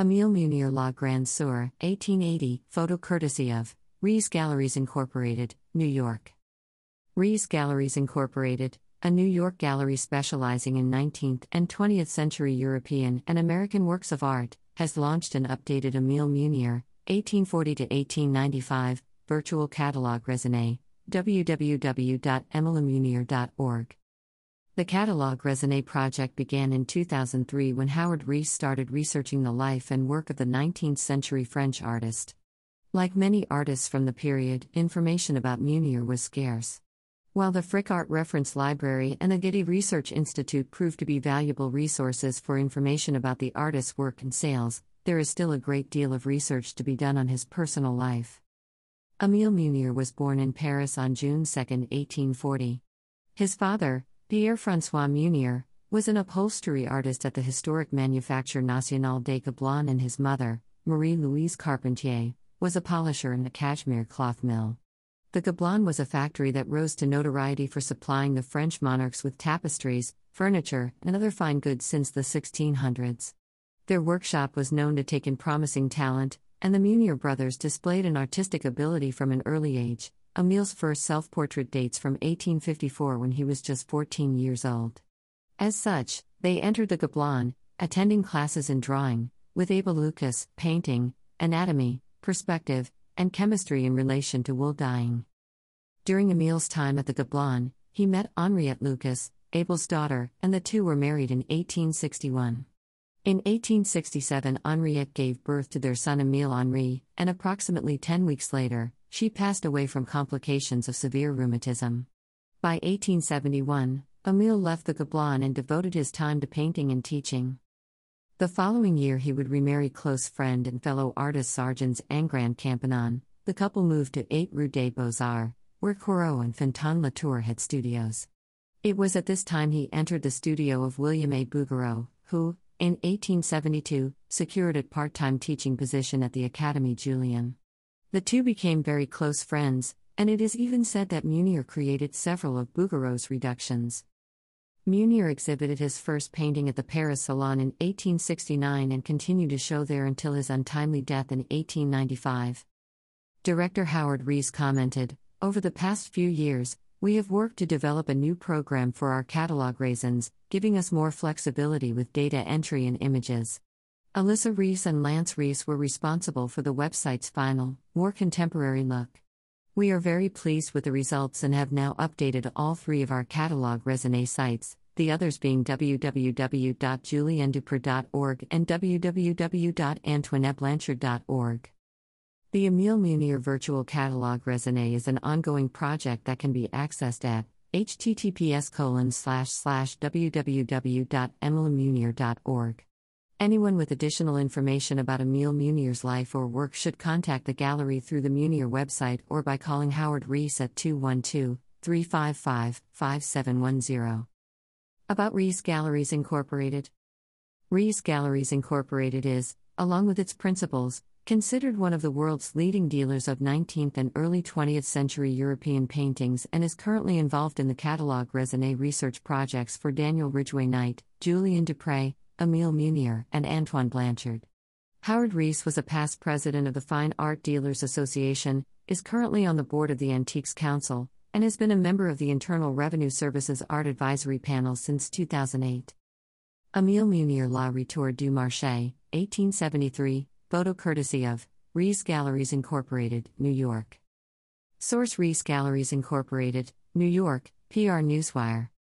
Emile Munier La Grande Soeur, 1880, photo courtesy of Rehs Galleries Incorporated, New York. Rehs Galleries Incorporated, a New York gallery specializing in 19th and 20th century European and American works of art, has launched an updated Emile Munier, 1840 1895, virtual catalog raisonné, www.emilemunier.org. The Catalog Raisonné project began in 2003 when Howard Rehs started researching the life and work of the 19th century French artist. Like many artists from the period, information about Munier was scarce. While the Frick Art Reference Library and the Getty Research Institute proved to be valuable resources for information about the artist's work and sales, there is still a great deal of research to be done on his personal life. Emile Munier was born in Paris on June 2, 1840. His father, Pierre Francois Munier, was an upholstery artist at the historic Manufacture Nationale des Gobelins, and his mother, Marie Louise Carpentier, was a polisher in the cashmere cloth mill. The Gobelin was a factory that rose to notoriety for supplying the French monarchs with tapestries, furniture, and other fine goods since the 1600s. Their workshop was known to take in promising talent, and the Munier brothers displayed an artistic ability from an early age. Emile's first self portrait dates from 1854 when he was just 14 years old. As such, they entered the Gobelin, attending classes in drawing, with Abel Lucas, painting, anatomy, perspective, and chemistry in relation to wool dyeing. During Emile's time at the Gobelin, he met Henriette Lucas, Abel's daughter, and the two were married in 1861. In 1867, Henriette gave birth to their son Emile Henri, and approximately 10 weeks later, she passed away from complications of severe rheumatism. By 1871, Emile left the Gobelin and devoted his time to painting and teaching. The following year, he would remarry close friend and fellow artist Sargent Engrand Campanon. The couple moved to 8 Rue des Beaux Arts, where Corot and Fantin Latour had studios. It was at this time he entered the studio of William A. Bouguereau, who, in 1872, secured a part time teaching position at the Académie Julian. The two became very close friends, and it is even said that Munier created several of Bouguereau's reductions. Munier exhibited his first painting at the Paris Salon in 1869 and continued to show there until his untimely death in 1895. Director Howard Rehs commented Over the past few years, we have worked to develop a new program for our catalog raisonné, giving us more flexibility with data entry and images. Alyssa Rehs and Lance Rehs were responsible for the website's final, more contemporary look. We are very pleased with the results and have now updated all three of our catalog raisonné sites, the others being www.juliendupre.org and www.antoinetblanchard.org. The Emile Munier Virtual Catalog Raisonné is an ongoing project that can be accessed at https www.emilemunier.org. Anyone with additional information about Emile Munier's life or work should contact the gallery through the Munier website or by calling Howard Rehs at 212 355 5710. About Rehs Galleries Incorporated Rehs Galleries Incorporated is, along with its principals, considered one of the world's leading dealers of 19th and early 20th century European paintings and is currently involved in the catalog raisonné research projects for Daniel Ridgway Knight, Julian Dupre, Emile Munier, and Antoine Blanchard. Howard Rehs was a past president of the Fine Art Dealers Association, is currently on the board of the Antiques Council, and has been a member of the Internal Revenue Service's Art Advisory Panel since 2008. Emile Munier La Retour du Marché, 1873, photo courtesy of Rehs Galleries Incorporated, New York. Source Rehs Galleries Incorporated, New York, PR Newswire.